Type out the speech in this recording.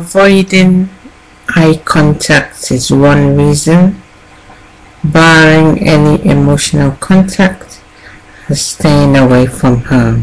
Avoiding eye contact is one reason, barring any emotional contact, staying away from her.